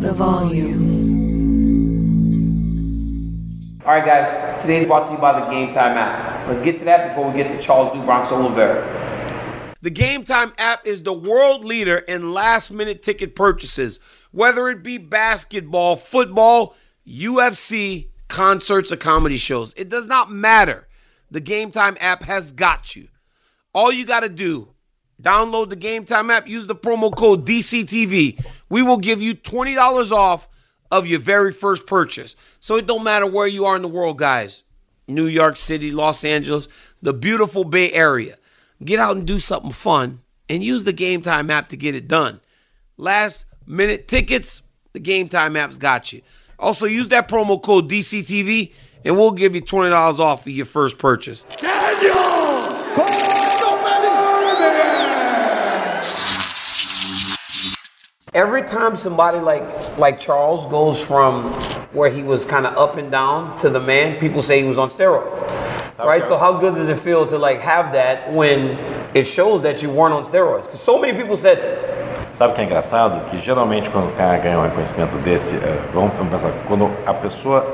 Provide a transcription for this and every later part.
The volume. All right, guys. Today's brought to you by the Game Time app. Let's get to that before we get to Charles Do Bronx Oliveira. The Game Time app is the world leader in last minute ticket purchases, whether it be basketball, football, UFC, concerts, or comedy shows. It does not matter. The Game Time app has got you. All you got to do, download the Game Time app, use the promo code DCTV. We will give you $20 off of your very first purchase. So it don't matter where you are in the world, guys. New York City, Los Angeles, the beautiful Bay Area. Get out and do something fun and use the Game Time app to get it done. Last minute tickets, the Game Time app's got you. Also, use that promo code DCTV and we'll give you $20 off of your first purchase. Every time somebody like like Charles goes from where he was kind of up and down to the man, people say he was on steroids. Right? So how good does it feel to like have that when it shows that you weren't on steroids? Because so many people said Sabe o que é engraçado? Que geralmente quando o cara ganha um reconhecimento desse, vamos pensar, quando a pessoa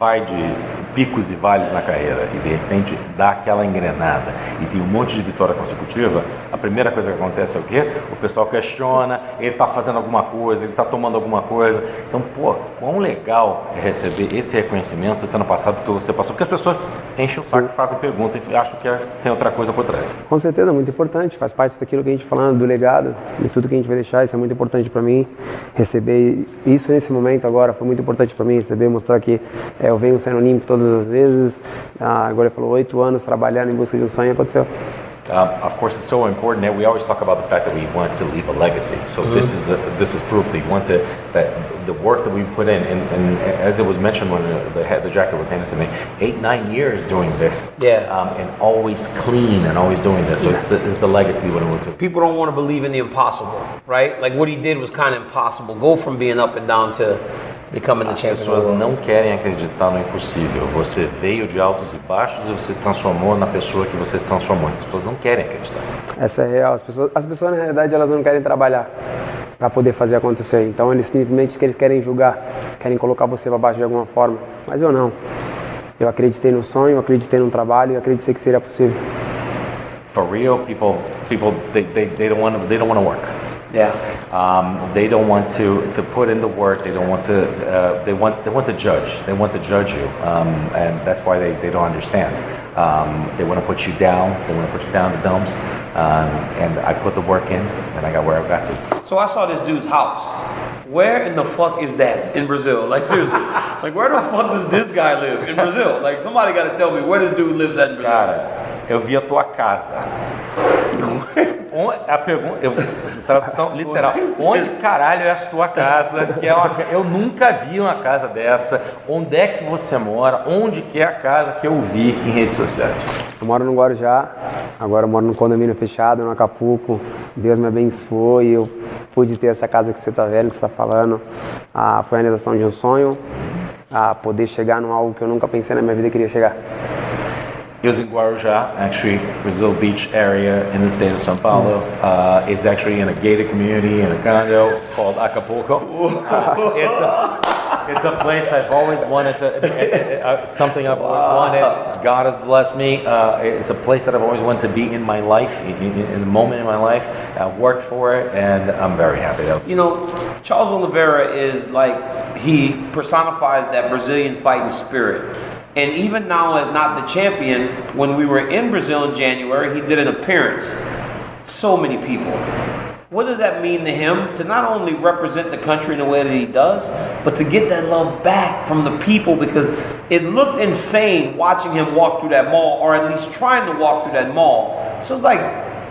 vai de picos e vales na carreira e de repente dá aquela engrenada e tem um monte de vitória consecutiva, a primeira coisa que acontece é o quê? O pessoal questiona, ele está fazendo alguma coisa, ele está tomando alguma coisa. Então, pô, quão legal é receber esse reconhecimento tendo passado que você passou, porque as pessoas enchem o saco, fazem pergunta e acham que é- tem outra coisa por trás. Com certeza, muito importante. Faz parte daquilo que a gente tá falando, do legado, de tudo que a gente vai deixar. Isso é muito importante para mim. Receber isso nesse momento agora foi muito importante para mim. Receber, mostrar que é, eu venho sendo olímpico todas as vezes. Ah, agora ele falou oito anos trabalhando em busca de um sonho aconteceu. Um, of course, it's so important that we always talk about the fact that we want to leave a legacy. So this is a, this is proof that we want to that the work that we put in, and, and as it was mentioned when the, the, the jacket was handed to me, eight nine years doing this, Yeah. um, and always clean and always doing this. So it's the, it's the legacy we want to. people don't want to believe in the impossible, right? Like what he did was kind of impossible. Go from being up and down to becoming the As champion. pessoas the world. não querem acreditar no impossível. Você veio de altos e baixos e você se transformou na pessoa que você se transformou. As pessoas não querem acreditar. Essa é real. As pessoas, as pessoas na realidade elas não querem trabalhar para poder fazer acontecer. Então eles simplesmente que eles querem julgar, querem colocar você para baixo de alguma forma. Mas eu não. Eu acreditei no sonho, eu acreditei no trabalho, eu acreditei que seria possível. For real, people people they, they, they don't want to they don't want to work. Yeah. Um, they don't want to, to put in the work. They don't want to. Uh, they want they want to judge. They want to judge you, um, and that's why they, they don't understand. Um, they want to put you down. They want to put you down the dumps. Um, and I put the work in, and I got where I got to. So I saw this dude's house. Where in the fuck is that in Brazil? Like seriously, like where the fuck does this guy live in Brazil? Like somebody got to tell me where this dude lives at in Brazil. Cara, eu vi a tua casa. A pergunta, tradução literal. Onde caralho é a tua casa? Que é uma, eu nunca vi uma casa dessa. Onde é que você mora? Onde que é a casa que eu vi em redes sociais? Eu moro no Guarujá, agora moro num condomínio fechado, no Acapulco. Deus me abençoou e eu pude ter essa casa que você está vendo, que você está falando. Ah, foi a realização de um sonho, a poder chegar num algo que eu nunca pensei na minha vida que queria chegar. It was in Guarujá, actually, Brazil Beach area in the state of São Paulo. Uh, it's actually in a gated community in a condo called Acapulco. Uh, it's, a, it's a place I've always wanted to, uh, something I've always wanted. God has blessed me. Uh, it's a place that I've always wanted to be in my life, in, a moment in my life. I've worked for it, and I'm very happy. You know, Charles Oliveira is like he personifies that Brazilian fighting spirit. And even now, as not the champion, when we were in Brazil in January, he did an appearance. So many people. What does that mean to him? To not only represent the country in the way that he does, but to get that love back from the people because it looked insane watching him walk through that mall, or at least trying to walk through that mall. So it's like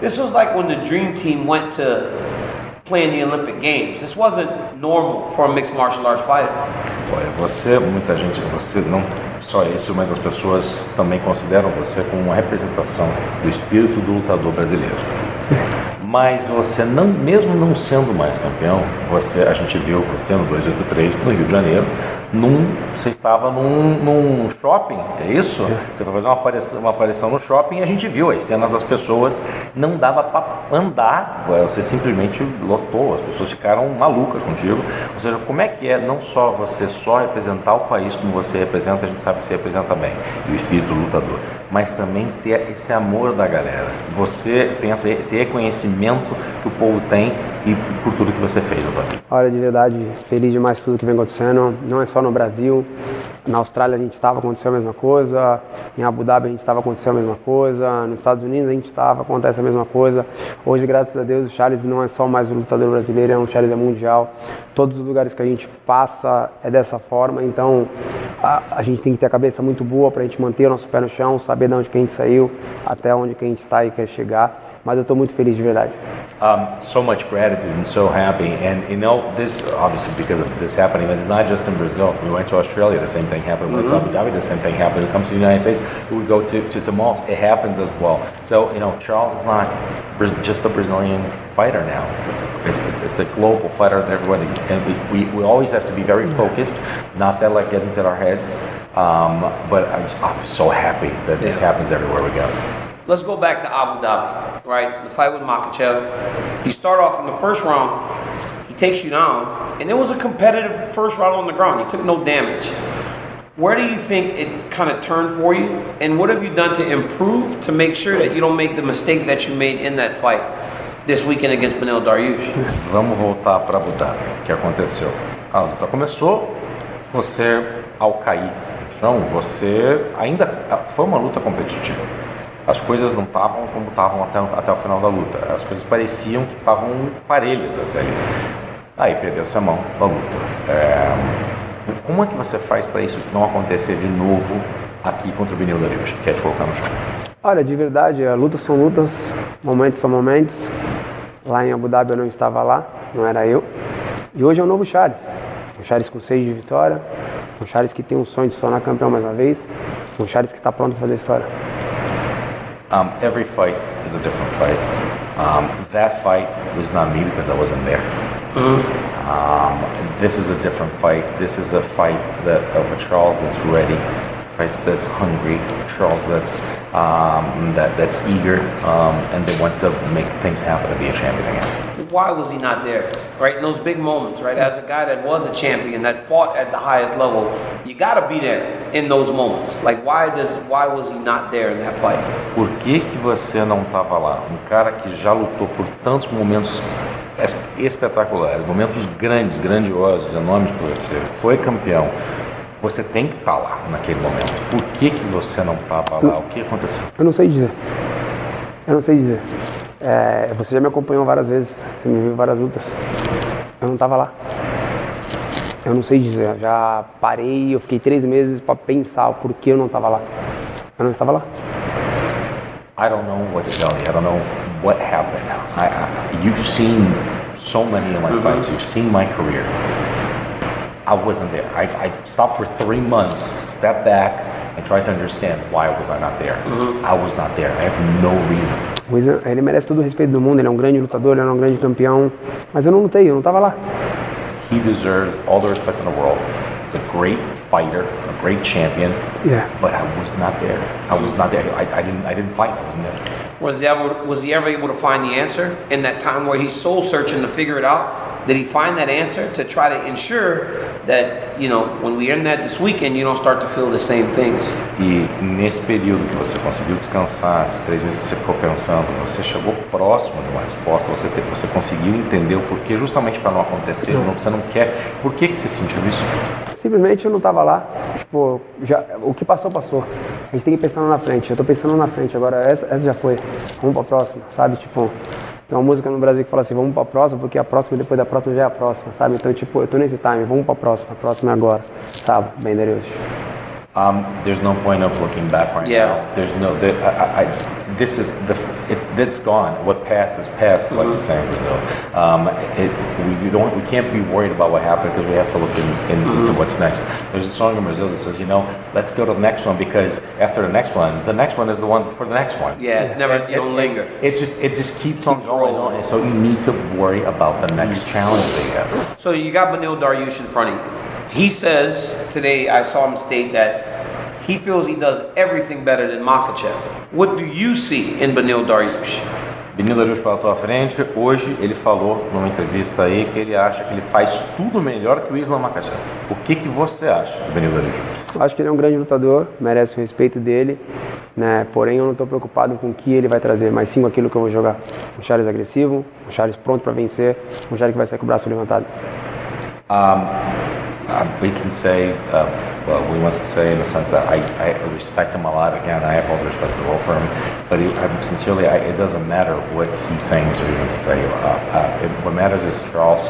this was like when the dream team went to playing the Olympic Games. This wasn't normal for a mixed martial arts fighter. Olha, você, muita gente, você não só isso, mas as pessoas também consideram você como uma representação do espírito do lutador brasileiro. Mas você não, mesmo não sendo mais campeão, você, a gente viu você no 283 no Rio de Janeiro, num, você estava num, num shopping, é isso? Você foi fazer uma aparição, uma aparição no shopping e a gente viu as cenas das pessoas, não dava para andar, você simplesmente lotou, as pessoas ficaram malucas contigo. Ou seja, como é que é não só você só representar o país como você representa, a gente sabe que você representa bem, e o espírito lutador, mas também ter esse amor da galera. Você tem esse reconhecimento que o povo tem e por tudo que você fez, Otávio. Olha, de verdade, feliz demais por tudo que vem acontecendo. Não é só no Brasil. Na Austrália a gente estava acontecendo a mesma coisa. Em Abu Dhabi a gente estava acontecendo a mesma coisa. Nos Estados Unidos a gente estava acontece a mesma coisa. Hoje, graças a Deus, o Charles não é só mais um lutador brasileiro, é um Charles é mundial. Todos os lugares que a gente passa é dessa forma. Então a, a gente tem que ter a cabeça muito boa para a gente manter o nosso pé no chão, saber de onde que a gente saiu, até onde que a gente está e quer chegar. Mas eu estou muito feliz de verdade. Um, so much gratitude and so happy. And you know, this obviously because of this happening, but it's not just in Brazil. We went to Australia, the same thing happened. We went to Abu Dhabi, the same thing happened. When it comes to the United States, we go to, to, to malls, it happens as well. So, you know, Charles is not just a Brazilian fighter now. It's a, it's, it's a global fighter that everybody, and we, we, we always have to be very focused, not that like get into our heads. Um, but I'm, I'm so happy that this Yeah. happens everywhere we go. Let's go back to Abu Dhabi, right? The fight with Makhachev. You start off in the first round, he takes you down, and it was a competitive first round on the ground. You took no damage. Where do you think it kind of turned for you? And what have you done to improve to make sure that you don't make the mistakes that you made in that fight this weekend against Beneil Dariush? Vamos voltar para Abu Dhabi. Que aconteceu? Ah, a luta começou, você, ao cair no chão, você ainda. Ah, foi uma luta competitiva. As coisas não estavam como estavam até, até o final da luta. As coisas pareciam que estavam parelhas até ali. Aí perdeu-se a mão da luta. É, como é que você faz para isso não acontecer de novo aqui contra o Benil Darius, que quer te colocar no chão? Olha, de verdade, lutas são lutas, momentos são momentos. Lá em Abu Dhabi eu não estava lá, não era eu. E hoje é um novo Charles. Um Charles com seis de vitória, um Charles que tem um sonho de se tornar campeão mais uma vez, um Charles que está pronto para fazer história. Um, every fight is a different fight. Um, that fight was not me because I wasn't there. Um, this is a different fight. This is a fight that of a Charles that's ready, fights that's hungry, Charles that's um, that that's eager, um, and that wants to make things happen to be a champion again. Why was he not there? Right? In those big moments, right? As a guy that was a champion, that fought at the highest level, you gotta be there in those moments. Like why does why was he not there in that fight? Por que que você não estava lá? Um cara que já lutou por tantos momentos es- espetaculares, momentos grandes, grandiosos, enormes para você, foi campeão. Você tem que estar lá naquele momento. Por que que você não estava lá? O que aconteceu? Eu não sei dizer. Eu não sei dizer. É, você já me acompanhou várias vezes, você me viu em várias lutas. Eu não estava lá. Eu não sei dizer. Eu já parei, eu fiquei três meses para pensar o porquê eu não estava lá. Eu não estava lá. I don't know what to tell you. I don't know what happened. I, I, you've seen so many of my fights. You've seen my career. I wasn't there. I've, I've stopped for three months, stepped back, and tried to understand why was I not there. I was not there. I have no reason. O Ruiz, ele merece todo o respeito do mundo, ele é um grande lutador, ele é um grande campeão, mas eu não lutei, eu não estava lá. He deserves all the respect in the world. He's a great fighter, a great champion. Yeah. But I was not there. I was not there. I, I didn't. I didn't fight. I wasn't there. Was he ever was he ever able to find the answer in that time where he's soul searching to figure it out? Did he find that answer to try to ensure that you know when we end that this weekend, you don't start to feel the same things? E nesse período que você conseguiu descansar, esses três meses que você ficou pensando, você chegou próximo de uma resposta, você, te, você conseguiu entender o porquê, justamente para não acontecer, não, você não quer. Por que, que você sentiu isso? Simplesmente eu não estava lá. Tipo, já, o que passou, passou. A gente tem que ir pensando na frente. Eu estou pensando na frente agora. Essa, essa já foi. Vamos para a próxima, sabe? Tipo, tem uma música no Brasil que fala assim: vamos para a próxima, porque a próxima depois da próxima já é a próxima, sabe? Então, tipo, eu estou nesse time. Vamos para a próxima. A próxima é agora, sabe? Bem, Deus. Um, there's no point of looking back right Yeah. now. There's no. There, I, I, this is the. It's that's gone. What passed is past, like you mm-hmm. say in Brazil. Um, it, we, don't. We can't be worried about what happened because we have to look in, in, into mm-hmm. what's next. There's a song in Brazil that says, you know, let's go to the next one because after the next one, the next one is the one for the next one. Yeah, never you don't linger. It just it just keeps on going on, and so you need to worry about the next mm-hmm. challenge that you have. So you got Beneil Dariush in front of you. He says today I saw him state that he feels he does everything better than Makachev. What do you see in Benil Dariush? Benil Dariush pela tua frente, hoje ele falou numa entrevista aí que ele acha que ele faz tudo melhor que o Islam Makachev. O que, que você acha, Benil Dariush? Eu acho que ele é um grande lutador, merece o respeito dele, né? Porém, eu não estou preocupado com o que ele vai trazer, mas sim com aquilo que eu vou jogar. Um Charles agressivo, um Charles pronto para vencer, um Charles que vai sair com o braço levantado. Um, uh, we can say, uh, well, we must say in the sense that I, I respect him a lot. Again, I have all the respect in the world for him, but he, I'm sincerely, I, it doesn't matter what he thinks or he wants to say. Uh, uh, it, what matters is Charles.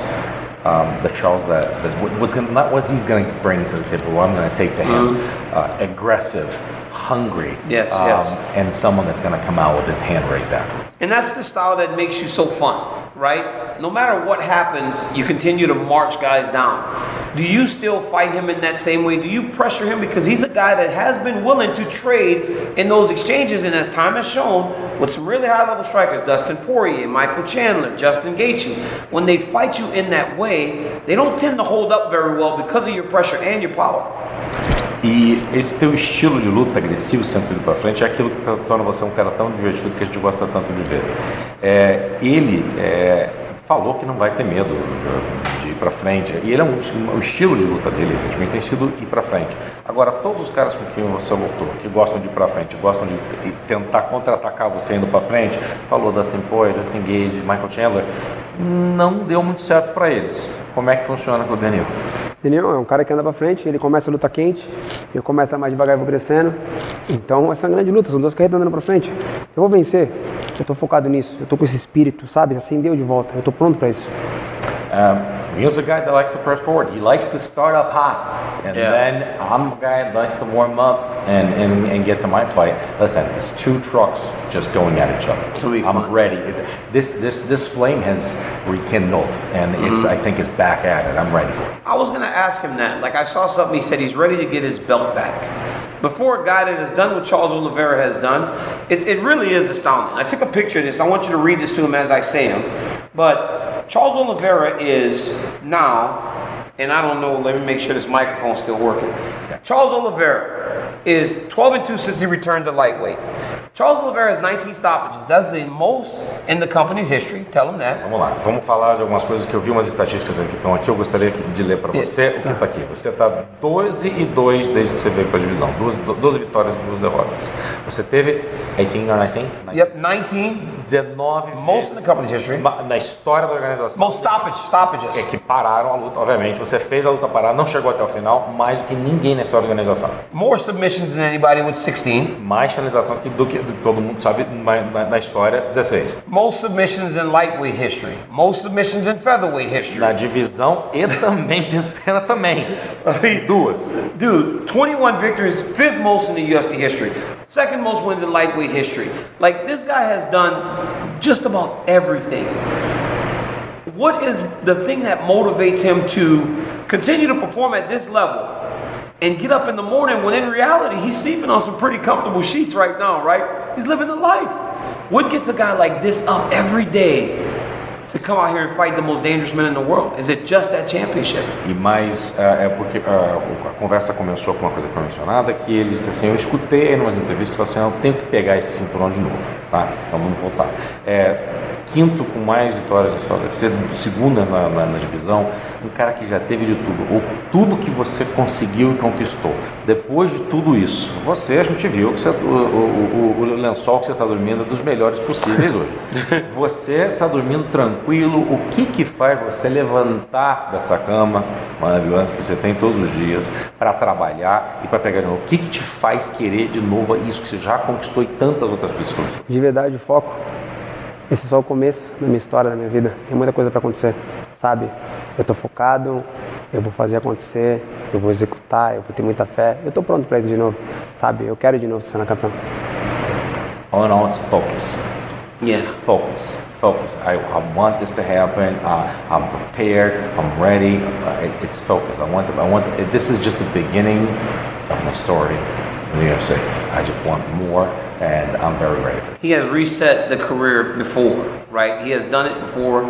Um, the Charles that, that what- what's gonna, not what he's going to bring to the table, what I'm going to take to him, uh, aggressive, hungry, Yes, um, yes. and someone that's going to come out with his hand raised afterwards. And that's the style that makes you so fun, right? No matter what happens, you continue to march guys down. Do you still fight him in that same way? Do you pressure him? Because he's a guy that has been willing to trade in those exchanges, and as time has shown, with some really high level strikers, Dustin Poirier, Michael Chandler, Justin Gaethje, when they fight you in that way, they don't tend to hold up very well because of your pressure and your power. E esse teu estilo de luta agressivo, sempre indo pra frente, é aquilo que torna você um cara tão divertido que a gente gosta tanto de ver. É, ele é, falou que não vai ter medo de ir pra frente. E ele é um, o estilo de luta dele, recentemente, tem sido ir pra frente. Agora, todos os caras com quem você lutou, que gostam de ir pra frente, gostam de tentar contra-atacar você indo pra frente, falou Dustin Poirier, Justin Gage, Michael Chandler, não deu muito certo pra eles. Como é que funciona com o Danilo? Entendeu? É um cara que anda pra frente, ele começa a luta quente, eu começo a mais devagar e vou crescendo. Então essa é uma grande luta, são duas carreiras andando pra frente. Eu vou vencer, eu tô focado nisso, eu tô com esse espírito, sabe? Acendeu de volta, eu tô pronto pra isso. Um, he's a guy that likes to press forward. He likes to start up hot, and Yeah. then I'm a guy that likes to warm up and, and, and get to my fight. Listen, it's two trucks just going at each other. It's gonna be I'm fun. ready. It, this this this flame has rekindled, and it's Mm-hmm. I think it's back at it. I'm ready for it. I was gonna ask him that. Like I saw something he said he's ready to get his belt back. Before a guy that has done what Charles Oliveira has done, it, it really is astounding. I took a picture of this. I want you to read this to him as I say him. But Charles Oliveira is now, and I don't know, let me make sure this microphone's still working. Charles Oliveira is 12 and 2 since he returned to lightweight. Charles Oliveira has 19 stoppages. That's the most in the company's history. Tell him that. Vamos lá, vamos falar de algumas coisas que eu vi umas estatísticas que estão aqui. Eu gostaria de ler para você o que está aqui. Você está 12 e 2 desde que você veio para a divisão, 12, 12 vitórias e 2 derrotas. Você teve 18 or 19? Yep, 19 19 Most in the company's history. na história da organização. Most stoppage, stoppages. É que pararam a luta, obviamente. Você fez a luta parar, não chegou até o final, mais do que ninguém na história da organização. More submissions than anybody with 16. Mais finalização do que todo mundo sabe na, na- história, 16. Most submissions in lightweight history. Most submissions in featherweight history. Na divisão e também peso pena também. Duas. Dude, 21 victories, fifth most in the UFC history. Second most wins in lightweight history. Like this guy has done just about everything. What is the thing that motivates him to continue to perform at this level and get up in the morning when in reality he's sleeping on some pretty comfortable sheets right now, right? He's living the life. What gets a guy like this up every day to come out here and fight the most dangerous man in the world? Is it just that championship? E mais é, é porque ah, a conversa começou com uma coisa que foi mencionada, que ele disse assim, eu escutei em umas entrevistas, falou assim, eu tenho que pegar esse cinturão de novo, tá? Então vamos voltar. É, quinto com mais vitórias na história, deve ser segunda na, na, na, divisão, um cara que já teve de tudo, ou tudo que você conseguiu e conquistou. Depois de tudo isso, você, a gente viu que você, o, o, o, o lençol que você está dormindo é dos melhores possíveis hoje. Você está dormindo tranquilo, o que que faz você levantar dessa cama maravilhosa que você tem todos os dias para trabalhar e para pegar de novo? O que que te faz querer de novo isso que você já conquistou e tantas outras pessoas? De verdade, foco esse é só o começo da minha história, da minha vida. Tem muita coisa para acontecer, sabe? Eu estou focado, eu vou fazer acontecer, eu vou executar, eu vou ter muita fé. Eu estou pronto para isso de novo, sabe? Eu quero de novo ser campeão. All in all, it's focus. Yeah. Focus. Focus. I, I want this to happen. Uh, I'm prepared. I'm ready. Uh, it's focus. I want. To, I want. To, this is just the beginning of my story in the UFC. I just want more and I'm very ready for it. He has reset the career before, right? He has done it before.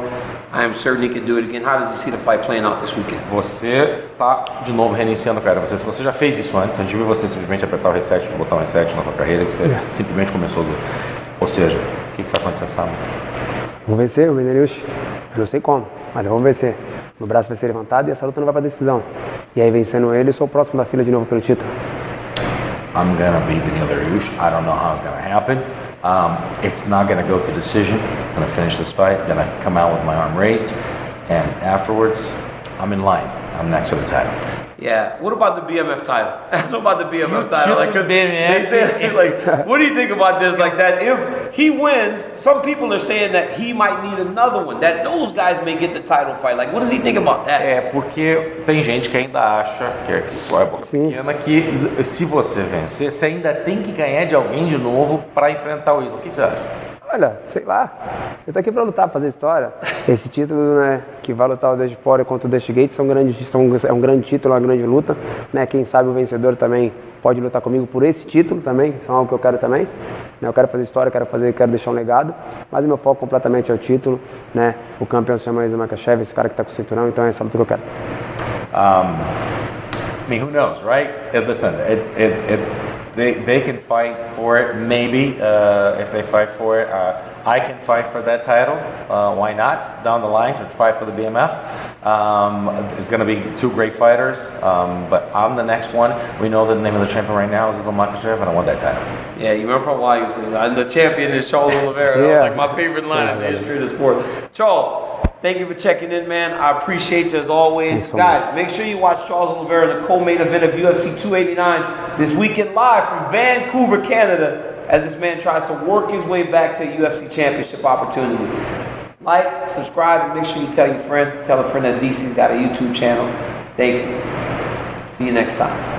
I am certain he can do it again. How does he see the fight playing out this weekend? Você tá de novo reiniciando a carreira. Você, você já fez isso antes. A gente viu você simplesmente apertar o reset, botar um reset na sua carreira. Você yeah. simplesmente começou do. Ou seja, o que, que vai acontecer sábado? Vou vencer o Benelius. Eu não sei como, mas eu vou vencer. Meu braço vai ser levantado e essa luta não vai para decisão. E aí, vencendo ele, eu sou o próximo da fila de novo pelo título. I'm gonna beat Beneil Dariush. I don't know how it's gonna happen. Um, it's not gonna go to decision. I'm gonna finish this fight. Gonna come out with my arm raised, and afterwards, I'm in line. I'm next to the title. Yeah. What about the BMF title? what about the BMF you title? Like, they say, like, what do you think about this? Like that, if he wins, some people are saying that he might need another one. That those guys may get the title fight. Like, what does he think about that? É porque tem gente que ainda acha que é pequena que se você vencer, você ainda tem que ganhar de alguém de novo para enfrentar o Isla. O que você acha? Olha, sei lá. Eu tô aqui para lutar, fazer história. Esse título, né, que vai lutar o Dust Poirier contra o Dust Gates, são grandes, são, é um grande título, uma grande luta. Né? Quem sabe o vencedor também pode lutar comigo por esse título também. Isso é algo que eu quero também. Né? Eu quero fazer história, quero fazer, quero deixar um legado. Mas o meu foco completamente é o título. Né? O campeão se chama Isla Makachev, esse cara que está com o cinturão. Então é essa luta que eu quero. Um, I mean, who knows, right? Listen, it, it, it they, they can fight for it, maybe, uh, if they fight for it. Uh, I can fight for that title. Uh, why not? Down the line to fight for the BMF. Um, it's going to be two great fighters, um, but I'm the next one. We know the name of the champion right now is Islam Makhachev, and I want that title. Yeah, you remember for a while you said the champion is Charles Oliveira. yeah. Like my favorite line in the history of the sport. Charles, Thank you for checking in, man. I appreciate you as always. So Guys, much. make sure you watch Charles Oliveira in the co-main event of UFC 289 this weekend live from Vancouver, Canada, as this man tries to work his way back to a UFC championship opportunity. Like, subscribe, and make sure you tell your friend, tell a friend that DC's got a YouTube channel. Thank you. See you next time.